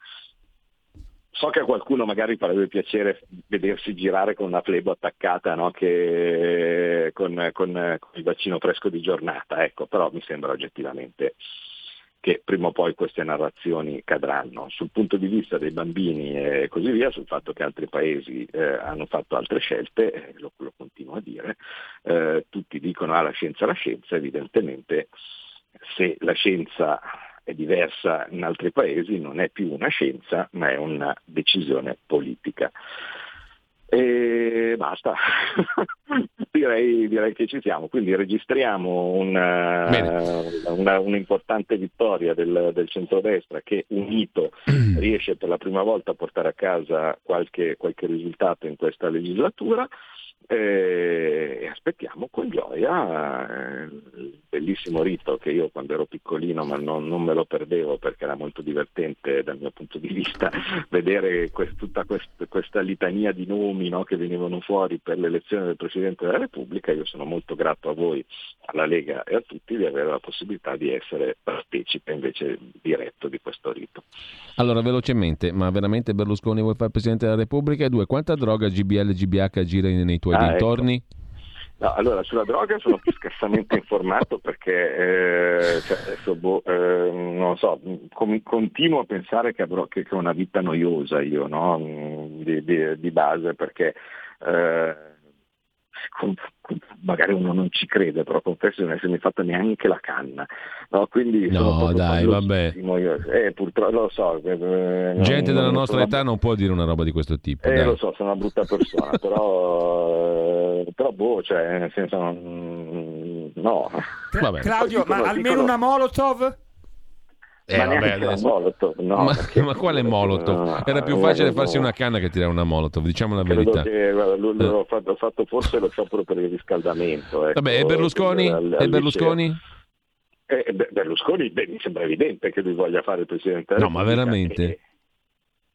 So che a qualcuno magari farebbe piacere vedersi girare con una flebo attaccata no? che, con, con, con, il vaccino fresco di giornata, ecco, però mi sembra oggettivamente che prima o poi queste narrazioni cadranno. Sul punto di vista dei bambini e così via, sul fatto che altri paesi eh, hanno fatto altre scelte, eh, lo, lo, continuo a dire, eh, tutti dicono ah, la scienza, la scienza, evidentemente se la scienza è diversa in altri paesi, non è più una scienza, ma è una decisione politica. E basta, direi, direi, che ci siamo, quindi registriamo una, una, un'importante vittoria del, del centrodestra che unito riesce per la prima volta a portare a casa qualche, qualche risultato in questa legislatura e aspettiamo con gioia eh, il bellissimo rito che io quando ero piccolino ma non, non, me lo perdevo perché era molto divertente dal mio punto di vista vedere quest, tutta quest, questa litania di nomi no, che venivano fuori per l'elezione del Presidente della Repubblica. Io sono molto grato a voi, alla Lega e a tutti di avere la possibilità di essere partecipe invece diretto di questo rito. Allora velocemente, ma veramente Berlusconi vuoi fare Presidente della Repubblica? E due, quanta droga GBL GBH gira nei tuoi ah, dintorni? Ecco. No, allora sulla droga sono più scarsamente informato perché eh, cioè adesso boh, eh, non so, com- continuo a pensare che avrò che, che una vita noiosa io, no? di, di, di, base perché eh, magari uno non ci crede, però confesso di non essermi fatto neanche la canna. No, Quindi no dai, vabbè. Eh, purtroppo lo so. Eh, Gente non, della nostra età non può dire una roba di questo tipo. Eh, lo so, sono una brutta persona, però, eh, però boh, cioè, nel senso, no. Vabbè. Claudio, ma almeno dicono... una Molotov? Eh, ma vabbè, adesso... Molotov, no, ma, perché... ma quale Molotov? Era più facile farsi una canna che tirare una Molotov, diciamo la verità. Che, guarda, lui, eh. l'ho, fatto, fatto, forse lo sciopero per il riscaldamento. Ecco, vabbè, e Berlusconi? Al, al e Berlusconi? Eh, Berlusconi, beh, mi sembra evidente che lui voglia fare il Presidente No, ma veramente?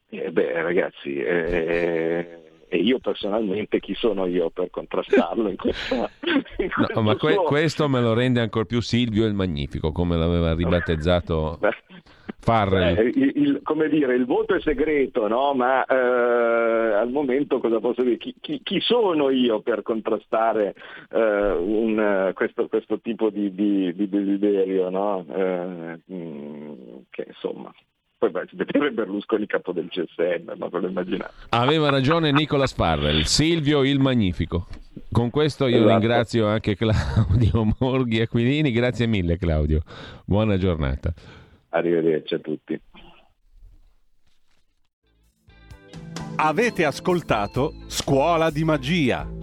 Eh, beh, ragazzi, eh, e io personalmente chi sono io per contrastarlo in questa, in no, ma que- questo me lo rende ancora più Silvio il Magnifico come l'aveva ribattezzato Farrell eh, il, il, come dire il voto è segreto no? ma eh, al momento cosa posso dire chi, chi, chi sono io per contrastare eh, un, questo, questo, tipo di, di, di desiderio no? Eh, mm, che insomma poi beh, si vedeva Berlusconi capo del CSM, ma ve lo immaginate. Aveva ragione Nicolas Farrell, Silvio il Magnifico. Con questo io esatto. ringrazio anche Claudio Morghi Aquilini, grazie mille Claudio, buona giornata. Arrivederci a tutti. Avete ascoltato Scuola di Magia